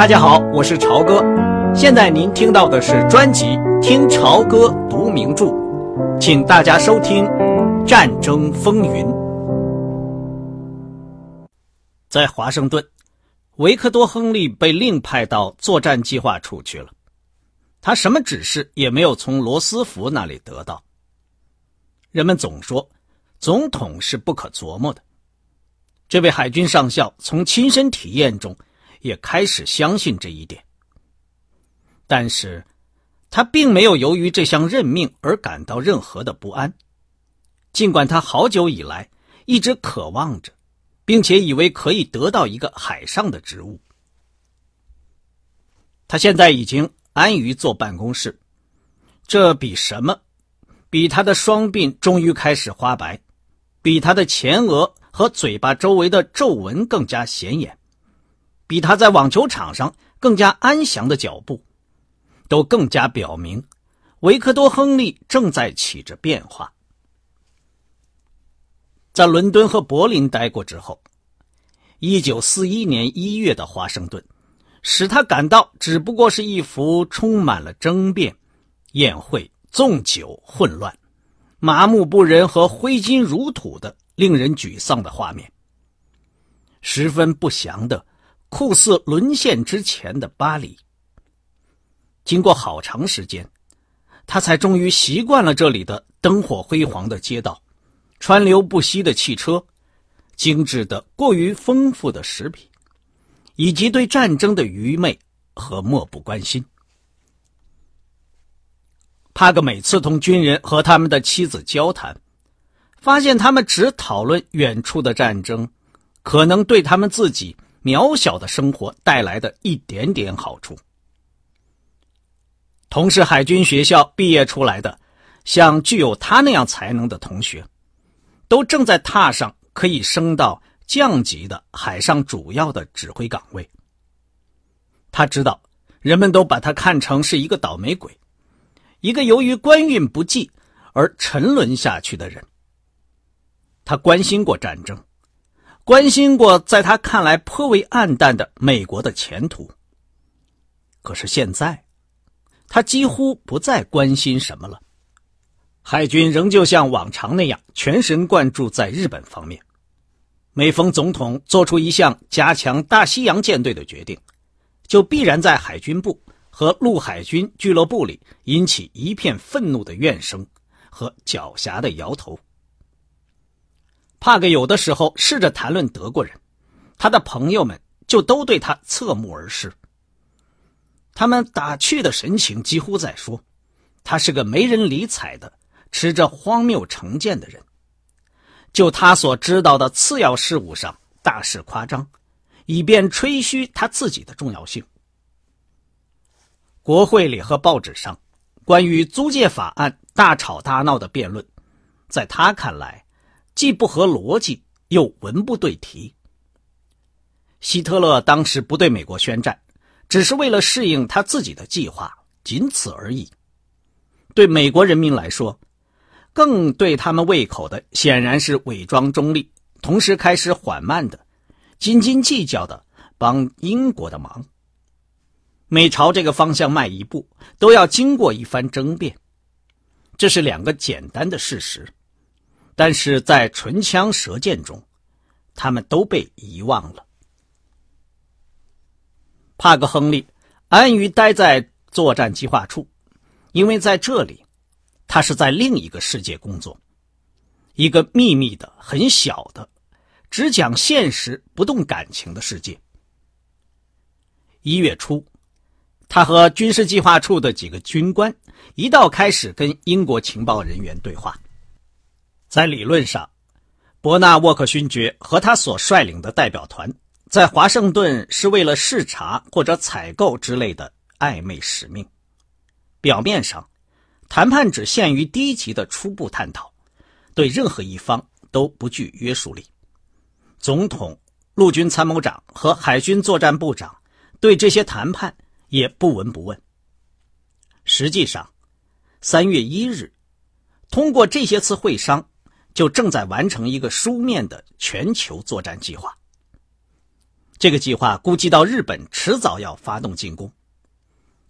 大家好，我是朝哥。现在您听到的是专辑《听朝歌读名著》，请大家收听《战争风云》。在华盛顿，维克多·亨利被另派到作战计划处去了。他什么指示也没有从罗斯福那里得到。人们总说，总统是不可琢磨的。这位海军上校从亲身体验中也开始相信这一点。但是，他并没有由于这项任命而感到任何的不安，尽管他好久以来一直渴望着，并且以为可以得到一个海上的职务。他现在已经安于坐办公室，这比什么？比他的双鬓终于开始花白，比他的前额和嘴巴周围的皱纹更加显眼，比他在网球场上更加安详的脚步。都更加表明，维克多·亨利正在起着变化。在伦敦和柏林待过之后，一九四一年一月的华盛顿，使他感到只不过是一幅充满了争辩、宴会、纵酒、混乱、麻木不仁和挥金如土的令人沮丧的画面，十分不祥的，酷似沦陷之前的巴黎。经过好长时间，他才终于习惯了这里的灯火辉煌的街道、川流不息的汽车、精致的过于丰富的食品，以及对战争的愚昧和漠不关心。帕格每次同军人和他们的妻子交谈，发现他们只讨论远处的战争可能对他们自己渺小的生活带来的一点点好处。同是海军学校毕业出来的，像具有他那样才能的同学，都正在踏上可以升到降级的海上主要的指挥岗位。他知道，人们都把他看成是一个倒霉鬼，一个由于官运不济而沉沦下去的人。他关心过战争，关心过在他看来颇为暗淡的美国的前途。可是现在。他几乎不再关心什么了，海军仍旧像往常那样全神贯注在日本方面。每逢总统做出一项加强大西洋舰队的决定，就必然在海军部和陆海军俱乐部里引起一片愤怒的怨声和狡黠的摇头。帕格有的时候试着谈论德国人，他的朋友们就都对他侧目而视。他们打趣的神情几乎在说：“他是个没人理睬的、持着荒谬成见的人，就他所知道的次要事务上大肆夸张，以便吹嘘他自己的重要性。”国会里和报纸上关于租借法案大吵大闹的辩论，在他看来，既不合逻辑，又文不对题。希特勒当时不对美国宣战。只是为了适应他自己的计划，仅此而已。对美国人民来说，更对他们胃口的显然是伪装中立，同时开始缓慢的、斤斤计较的帮英国的忙。每朝这个方向迈一步，都要经过一番争辩。这是两个简单的事实，但是在唇枪舌剑中，他们都被遗忘了。帕格·亨利安于待在作战计划处，因为在这里，他是在另一个世界工作，一个秘密的、很小的、只讲现实不动感情的世界。一月初，他和军事计划处的几个军官一道开始跟英国情报人员对话。在理论上，伯纳沃克勋爵和他所率领的代表团。在华盛顿是为了视察或者采购之类的暧昧使命。表面上，谈判只限于低级的初步探讨，对任何一方都不具约束力。总统、陆军参谋长和海军作战部长对这些谈判也不闻不问。实际上，三月一日，通过这些次会商，就正在完成一个书面的全球作战计划。这个计划估计到日本迟早要发动进攻。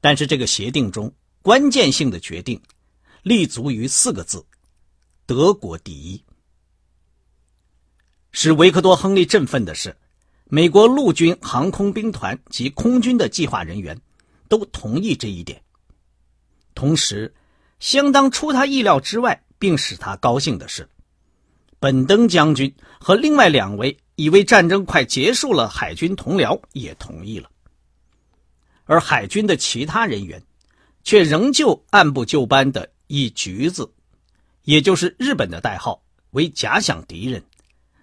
但是这个协定中关键性的决定，立足于四个字：德国第一。使维克多·亨利振奋的是，美国陆军航空兵团及空军的计划人员都同意这一点。同时，相当出他意料之外，并使他高兴的是，本登将军和另外两位以为战争快结束了海军同僚也同意了。而海军的其他人员，却仍旧按部就班的以“橘子”，也就是日本的代号为假想敌人。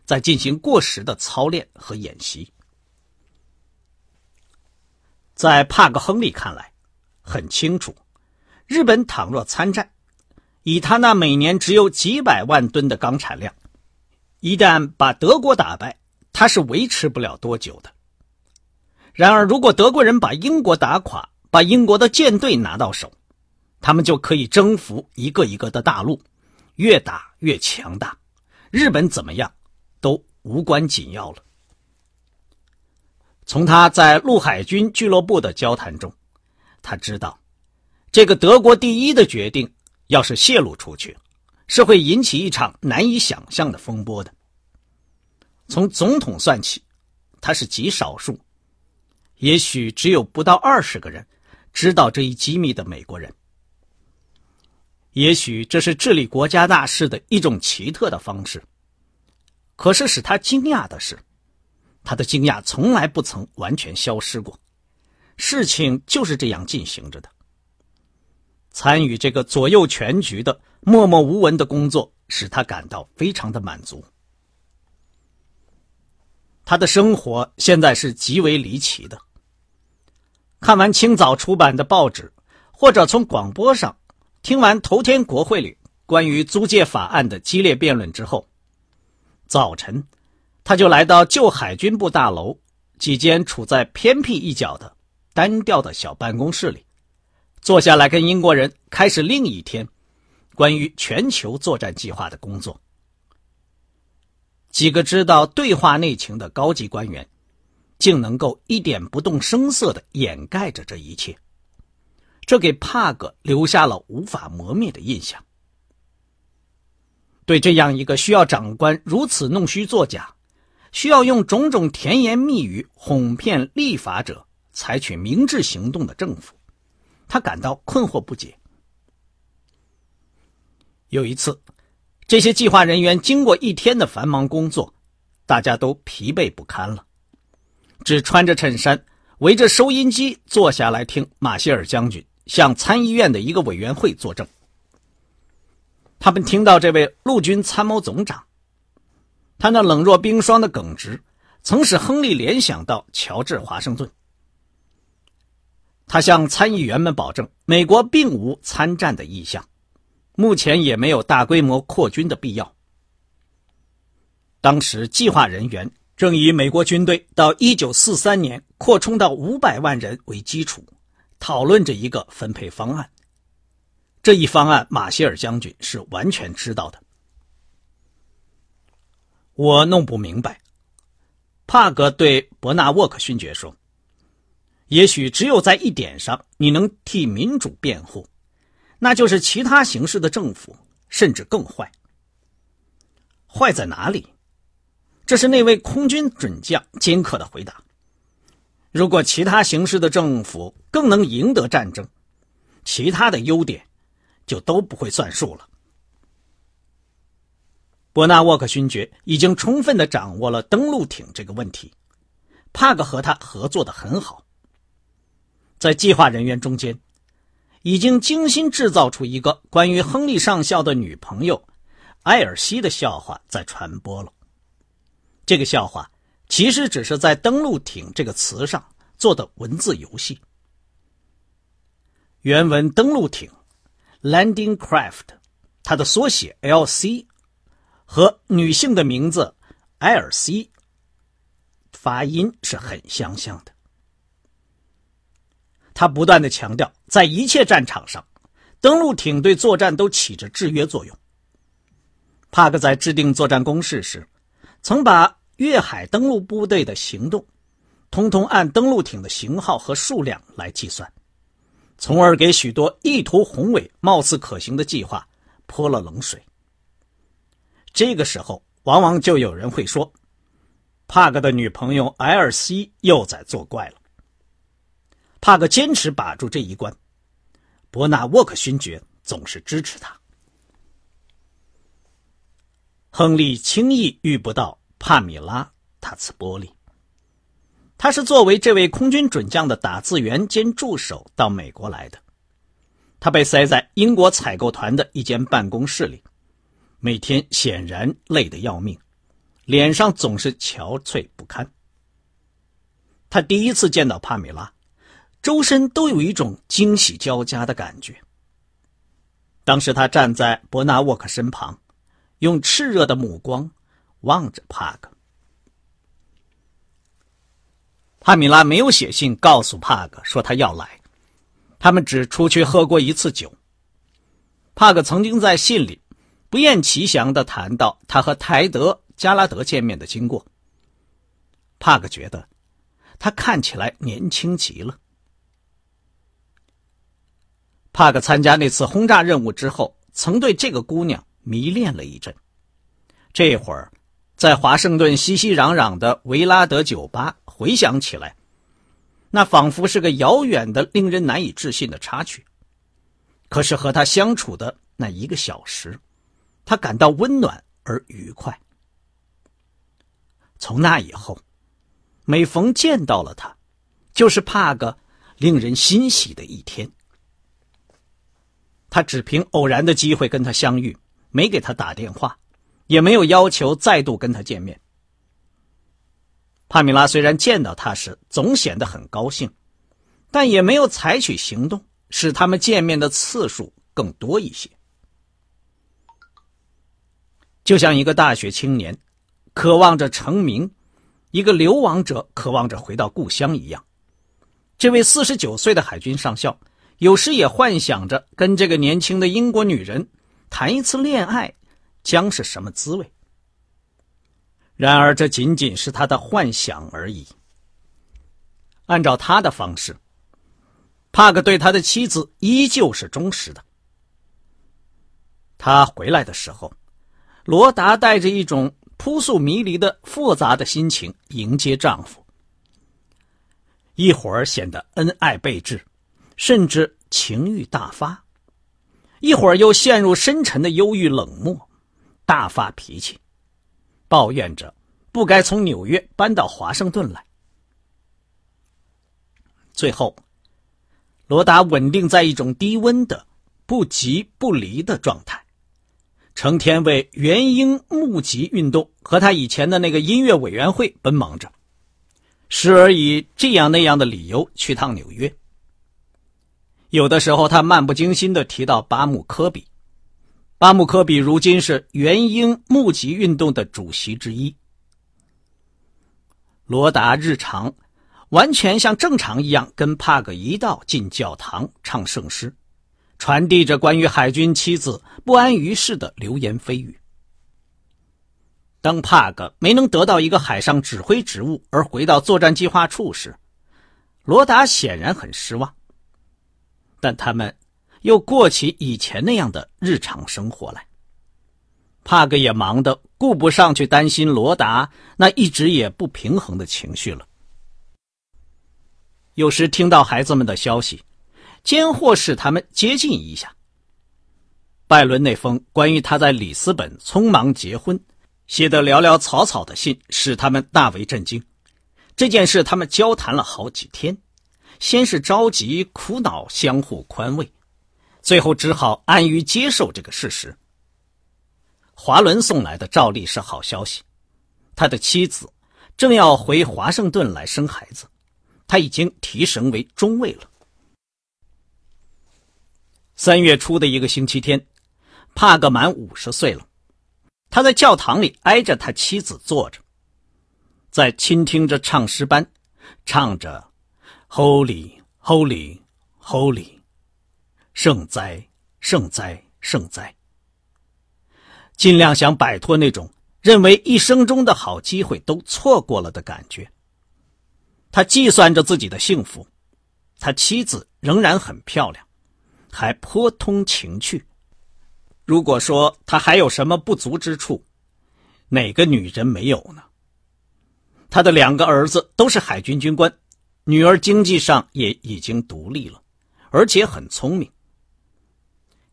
在进行过时的操练和演习，在帕克·亨利看来，很清楚，日本倘若参战，以他那每年只有几百万吨的钢产量，一旦把德国打败，他是维持不了多久的。然而，如果德国人把英国打垮，把英国的舰队拿到手，他们就可以征服一个一个的大陆，越打越强大。日本怎么样？都无关紧要了。从他在陆海军俱乐部的交谈中，他知道，这个德国第一的决定要是泄露出去，是会引起一场难以想象的风波的。从总统算起，他是极少数，也许只有不到二十个人知道这一机密的美国人。也许这是治理国家大事的一种奇特的方式。可是使他惊讶的是，他的惊讶从来不曾完全消失过。事情就是这样进行着的。参与这个左右全局的默默无闻的工作，使他感到非常的满足。他的生活现在是极为离奇的。看完清早出版的报纸，或者从广播上听完头天国会里关于租借法案的激烈辩论之后。早晨，他就来到旧海军部大楼几间处在偏僻一角的单调的小办公室里，坐下来跟英国人开始另一天关于全球作战计划的工作。几个知道对话内情的高级官员，竟能够一点不动声色的掩盖着这一切，这给帕格留下了无法磨灭的印象。对这样一个需要长官如此弄虚作假，需要用种种甜言蜜语哄骗立法者采取明智行动的政府，他感到困惑不解。有一次，这些计划人员经过一天的繁忙工作，大家都疲惫不堪了，只穿着衬衫，围着收音机坐下来听马歇尔将军向参议院的一个委员会作证。他们听到这位陆军参谋总长，他那冷若冰霜的耿直，曾使亨利联想到乔治·华盛顿。他向参议员们保证，美国并无参战的意向，目前也没有大规模扩军的必要。当时，计划人员正以美国军队到1943年扩充到500万人为基础，讨论着一个分配方案。这一方案，马歇尔将军是完全知道的。我弄不明白，帕格对伯纳沃克勋爵说：“也许只有在一点上，你能替民主辩护，那就是其他形式的政府甚至更坏。坏在哪里？”这是那位空军准将尖刻的回答。如果其他形式的政府更能赢得战争，其他的优点。就都不会算数了。伯纳沃克勋爵已经充分的掌握了登陆艇这个问题，帕克和他合作的很好。在计划人员中间，已经精心制造出一个关于亨利上校的女朋友埃尔西的笑话在传播了。这个笑话其实只是在“登陆艇”这个词上做的文字游戏。原文“登陆艇”。Landing Craft，它的缩写 L.C. 和女性的名字埃尔西发音是很相像的。他不断的强调，在一切战场上，登陆艇对作战都起着制约作用。帕克在制定作战公式时，曾把越海登陆部队的行动通通按登陆艇的型号和数量来计算，从而给许多意图宏伟、貌似可行的计划泼了冷水。这个时候，往往就有人会说，帕克的女朋友埃尔西又在作怪了。帕克坚持把住这一关，伯纳沃克勋爵总是支持他。亨利轻易遇不到帕米拉·塔茨波利。他是作为这位空军准将的打字员兼助手到美国来的。他被塞在英国采购团的一间办公室里，每天显然累得要命，脸上总是憔悴不堪。他第一次见到帕米拉，周身都有一种惊喜交加的感觉。当时他站在伯纳沃克身旁。用炽热的目光望着帕格。帕米拉没有写信告诉帕格说他要来，他们只出去喝过一次酒。帕格曾经在信里不厌其详的谈到他和泰德·加拉德见面的经过。帕格觉得他看起来年轻极了。帕格参加那次轰炸任务之后，曾对这个姑娘。迷恋了一阵，这会儿，在华盛顿熙熙攘攘的维拉德酒吧回想起来，那仿佛是个遥远的、令人难以置信的插曲。可是和他相处的那一个小时，他感到温暖而愉快。从那以后，每逢见到了他，就是帕个令人欣喜的一天。他只凭偶然的机会跟他相遇。没给他打电话，也没有要求再度跟他见面。帕米拉虽然见到他时总显得很高兴，但也没有采取行动使他们见面的次数更多一些。就像一个大学青年渴望着成名，一个流亡者渴望着回到故乡一样，这位四十九岁的海军上校有时也幻想着跟这个年轻的英国女人。谈一次恋爱将是什么滋味？然而，这仅仅是他的幻想而已。按照他的方式，帕克对他的妻子依旧是忠实的。他回来的时候，罗达带着一种扑朔迷离的复杂的心情迎接丈夫，一会儿显得恩爱备至，甚至情欲大发。一会儿又陷入深沉的忧郁冷漠，大发脾气，抱怨着不该从纽约搬到华盛顿来。最后，罗达稳定在一种低温的、不急不离的状态，成天为元英募集运动和他以前的那个音乐委员会奔忙着，时而以这样那样的理由去趟纽约。有的时候，他漫不经心的提到巴木科比。巴木科比如今是元英募集运动的主席之一。罗达日常完全像正常一样，跟帕格一道进教堂唱圣诗，传递着关于海军妻子不安于世的流言蜚语。当帕格没能得到一个海上指挥职务而回到作战计划处时，罗达显然很失望。但他们又过起以前那样的日常生活来。帕格也忙得顾不上去担心罗达那一直也不平衡的情绪了。有时听到孩子们的消息，间或使他们接近一下。拜伦那封关于他在里斯本匆忙结婚、写得潦潦草草的信，使他们大为震惊。这件事他们交谈了好几天。先是着急、苦恼，相互宽慰，最后只好安于接受这个事实。华伦送来的照例是好消息，他的妻子正要回华盛顿来生孩子，他已经提升为中尉了。三月初的一个星期天，帕格满五十岁了，他在教堂里挨着他妻子坐着，在倾听着唱诗班，唱着。Holy, Holy, Holy，圣哉，圣哉，圣哉！尽量想摆脱那种认为一生中的好机会都错过了的感觉。他计算着自己的幸福，他妻子仍然很漂亮，还颇通情趣。如果说他还有什么不足之处，哪个女人没有呢？他的两个儿子都是海军军官，女儿经济上也已经独立了，而且很聪明。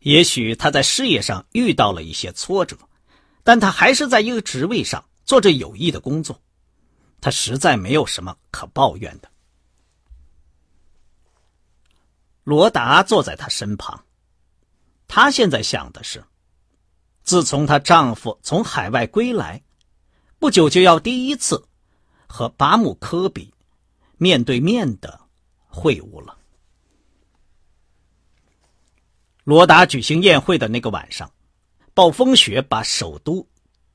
也许他在事业上遇到了一些挫折，但他还是在一个职位上做着有益的工作，他实在没有什么可抱怨的。罗达坐在他身旁，她现在想的是，自从她丈夫从海外归来，不久就要第一次。和巴姆科比面对面的会晤了。罗达举行宴会的那个晚上，暴风雪把首都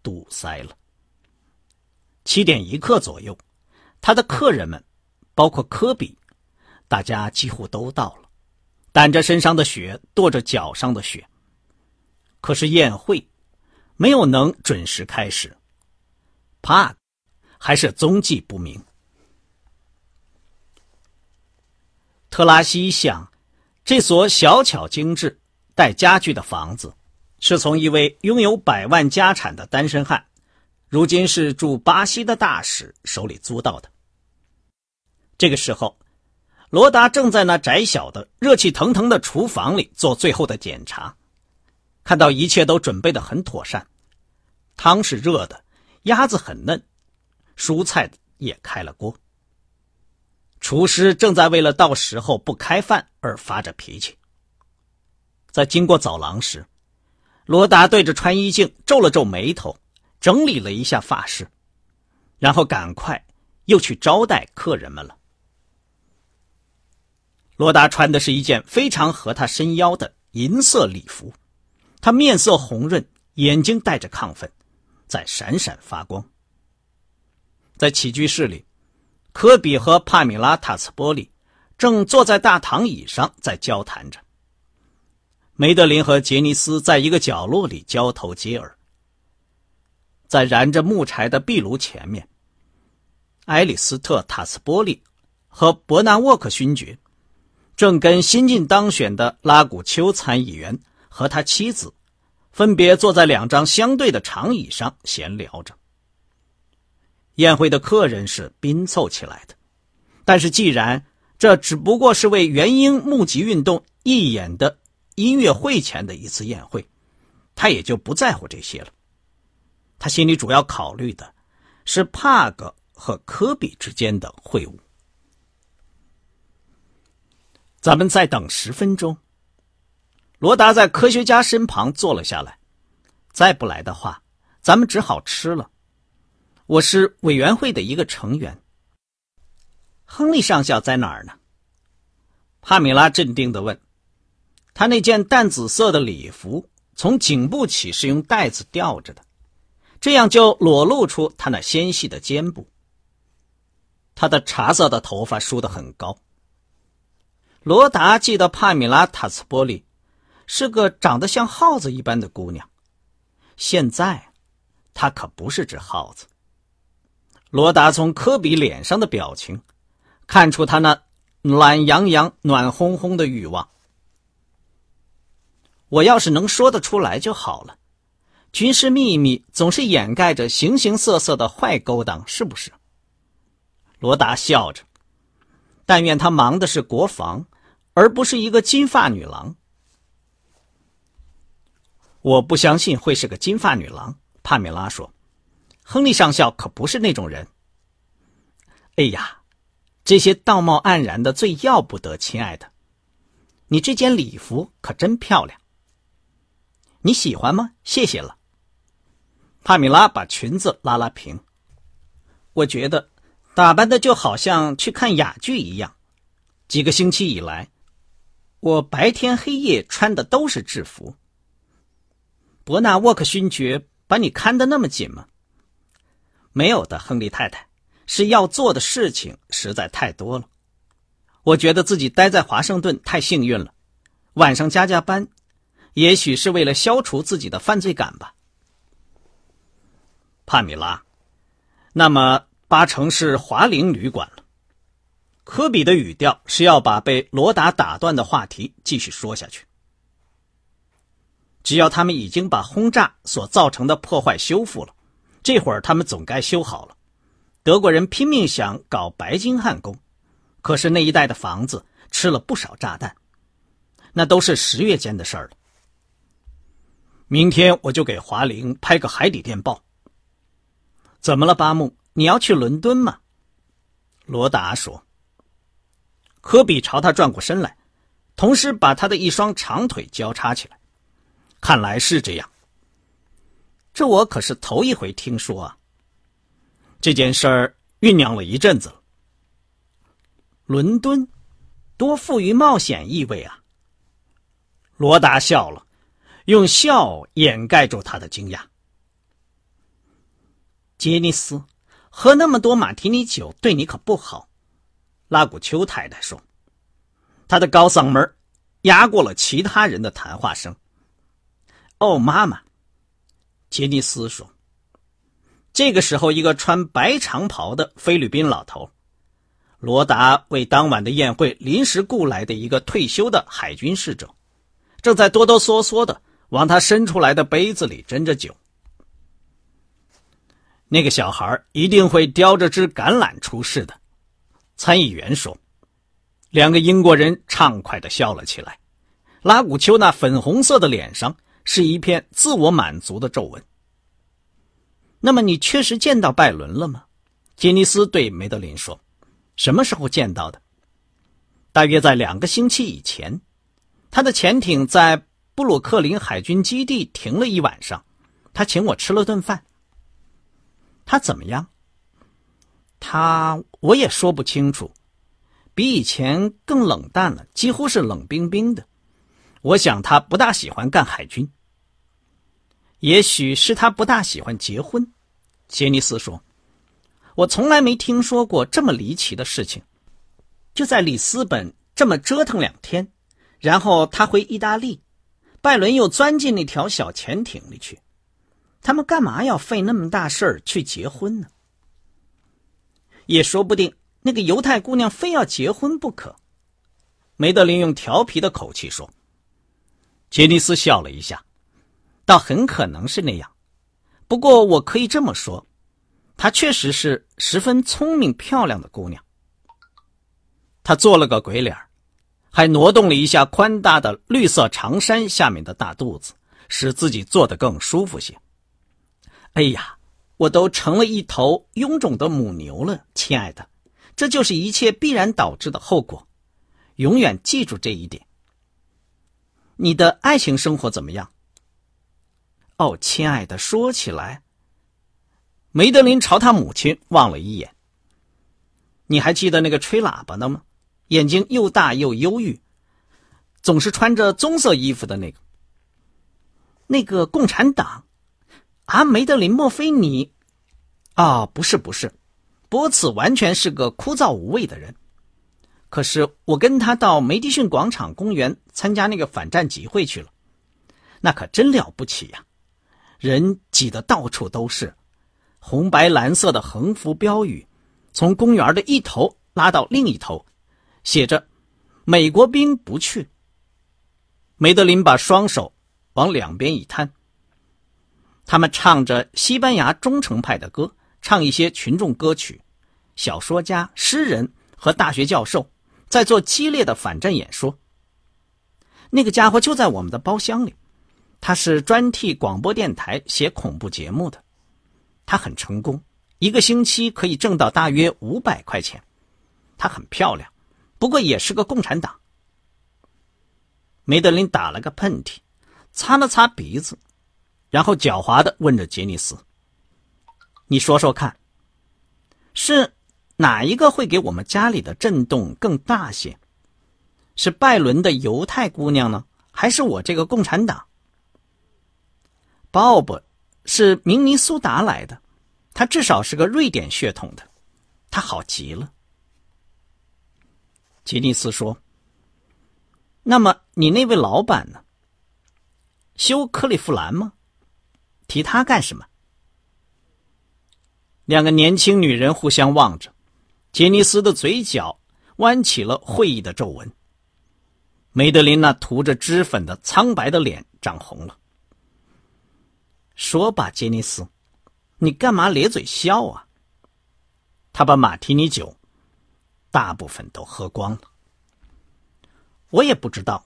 堵塞了。七点一刻左右，他的客人们，包括科比，大家几乎都到了，掸着身上的雪，跺着脚上的雪。可是宴会没有能准时开始。帕。还是踪迹不明。特拉西想，这所小巧精致、带家具的房子，是从一位拥有百万家产的单身汉，如今是驻巴西的大使手里租到的。这个时候，罗达正在那窄小的、热气腾腾的厨房里做最后的检查，看到一切都准备的很妥善，汤是热的，鸭子很嫩。蔬菜也开了锅。厨师正在为了到时候不开饭而发着脾气。在经过走廊时，罗达对着穿衣镜皱了皱眉头，整理了一下发饰，然后赶快又去招待客人们了。罗达穿的是一件非常合他身腰的银色礼服，他面色红润，眼睛带着亢奋，在闪闪发光。在起居室里，科比和帕米拉·塔斯波利正坐在大躺椅上在交谈着。梅德林和杰尼斯在一个角落里交头接耳。在燃着木柴的壁炉前面，埃里斯特·塔斯波利和伯纳沃克勋爵正跟新晋当选的拉古丘参议员和他妻子分别坐在两张相对的长椅上闲聊着。宴会的客人是拼凑起来的，但是既然这只不过是为元婴募集运动义演的音乐会前的一次宴会，他也就不在乎这些了。他心里主要考虑的是帕格和科比之间的会晤。咱们再等十分钟。罗达在科学家身旁坐了下来。再不来的话，咱们只好吃了。我是委员会的一个成员。亨利上校在哪儿呢？帕米拉镇定的问。他那件淡紫色的礼服从颈部起是用带子吊着的，这样就裸露出他那纤细的肩部。他的茶色的头发梳得很高。罗达记得帕米拉塔斯波利是个长得像耗子一般的姑娘，现在她可不是只耗子。罗达从科比脸上的表情，看出他那懒洋洋、暖烘烘的欲望。我要是能说得出来就好了。军事秘密总是掩盖着形形色色的坏勾当，是不是？罗达笑着。但愿他忙的是国防，而不是一个金发女郎。我不相信会是个金发女郎，帕米拉说。亨利上校可不是那种人。哎呀，这些道貌岸然的最要不得，亲爱的，你这件礼服可真漂亮。你喜欢吗？谢谢了。帕米拉把裙子拉拉平。我觉得打扮的就好像去看哑剧一样。几个星期以来，我白天黑夜穿的都是制服。伯纳沃克勋爵把你看得那么紧吗？没有的，亨利太太，是要做的事情实在太多了。我觉得自己待在华盛顿太幸运了，晚上加加班，也许是为了消除自己的犯罪感吧。帕米拉，那么八成是华陵旅馆了。科比的语调是要把被罗达打断的话题继续说下去。只要他们已经把轰炸所造成的破坏修复了，这会儿他们总该修好了。德国人拼命想搞白金汉宫，可是那一带的房子吃了不少炸弹，那都是十月间的事儿了。明天我就给华玲拍个海底电报。怎么了，巴木？你要去伦敦吗？罗达说。科比朝他转过身来，同时把他的一双长腿交叉起来。看来是这样。这我可是头一回听说啊。这件事儿酝酿了一阵子了。伦敦，多富于冒险意味啊！罗达笑了，用笑掩盖住他的惊讶。杰尼斯，喝那么多马提尼酒对你可不好。拉古丘太太说，他的高嗓门压过了其他人的谈话声。哦，妈妈，杰尼斯说。这个时候，一个穿白长袍的菲律宾老头，罗达为当晚的宴会临时雇来的一个退休的海军侍者，正在哆哆嗦嗦的往他伸出来的杯子里斟着酒。那个小孩一定会叼着只橄榄出事的，参议员说。两个英国人畅快的笑了起来。拉古丘那粉红色的脸上是一片自我满足的皱纹。那么你确实见到拜伦了吗？杰尼斯对梅德林说：“什么时候见到的？大约在两个星期以前。他的潜艇在布鲁克林海军基地停了一晚上，他请我吃了顿饭。”他怎么样？他我也说不清楚，比以前更冷淡了，几乎是冷冰冰的。我想他不大喜欢干海军。也许是他不大喜欢结婚，杰尼斯说：“我从来没听说过这么离奇的事情。就在里斯本这么折腾两天，然后他回意大利，拜伦又钻进那条小潜艇里去。”他们干嘛要费那么大事儿去结婚呢？也说不定那个犹太姑娘非要结婚不可。梅德林用调皮的口气说。杰尼斯笑了一下，倒很可能是那样。不过我可以这么说，她确实是十分聪明漂亮的姑娘。她做了个鬼脸还挪动了一下宽大的绿色长衫下面的大肚子，使自己坐得更舒服些。哎呀，我都成了一头臃肿的母牛了，亲爱的，这就是一切必然导致的后果，永远记住这一点。你的爱情生活怎么样？哦，亲爱的，说起来，梅德林朝他母亲望了一眼。你还记得那个吹喇叭的吗？眼睛又大又忧郁，总是穿着棕色衣服的那个，那个共产党。啊，梅德林，莫非你？啊，不是，不是，波茨完全是个枯燥无味的人。可是我跟他到梅迪逊广场公园参加那个反战集会去了，那可真了不起呀！人挤得到处都是，红白蓝色的横幅标语，从公园的一头拉到另一头，写着“美国兵不去”。梅德林把双手往两边一摊。他们唱着西班牙忠诚派的歌，唱一些群众歌曲。小说家、诗人和大学教授在做激烈的反战演说。那个家伙就在我们的包厢里，他是专替广播电台写恐怖节目的。他很成功，一个星期可以挣到大约五百块钱。他很漂亮，不过也是个共产党。梅德林打了个喷嚏，擦了擦鼻子。然后狡猾的问着杰尼斯：“你说说看，是哪一个会给我们家里的震动更大些？是拜伦的犹太姑娘呢，还是我这个共产党？”Bob 是明尼苏达来的，他至少是个瑞典血统的，他好极了。杰尼斯说：“那么你那位老板呢？修克利夫兰吗？”提他干什么？两个年轻女人互相望着，杰尼斯的嘴角弯起了会意的皱纹。梅德林那涂着脂粉的苍白的脸涨红了。说吧，杰尼斯，你干嘛咧嘴笑啊？他把马提尼酒大部分都喝光了。我也不知道，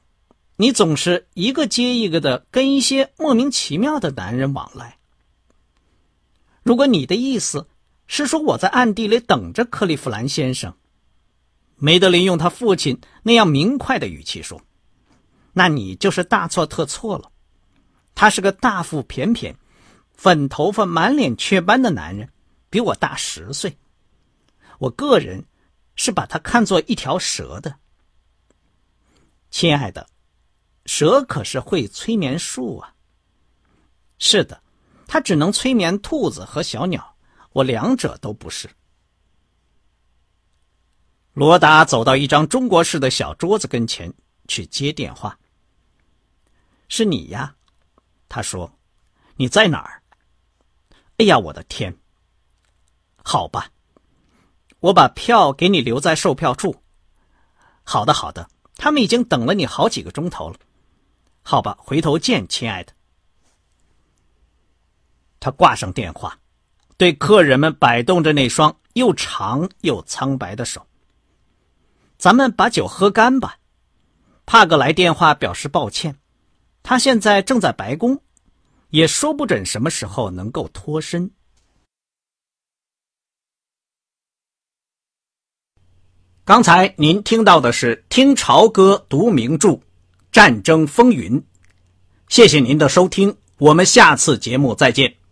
你总是一个接一个的跟一些莫名其妙的男人往来。如果你的意思是说我在暗地里等着克利夫兰先生，梅德林用他父亲那样明快的语气说：“那你就是大错特错了。他是个大腹便便。”粉头发、满脸雀斑的男人，比我大十岁。我个人是把他看作一条蛇的。亲爱的，蛇可是会催眠术啊。是的，他只能催眠兔子和小鸟，我两者都不是。罗达走到一张中国式的小桌子跟前去接电话。是你呀，他说：“你在哪儿？”哎呀，我的天！好吧，我把票给你留在售票处。好的，好的，他们已经等了你好几个钟头了。好吧，回头见，亲爱的。他挂上电话，对客人们摆动着那双又长又苍白的手。咱们把酒喝干吧。帕格来电话表示抱歉，他现在正在白宫。也说不准什么时候能够脱身。刚才您听到的是听潮歌读名著《战争风云》，谢谢您的收听，我们下次节目再见。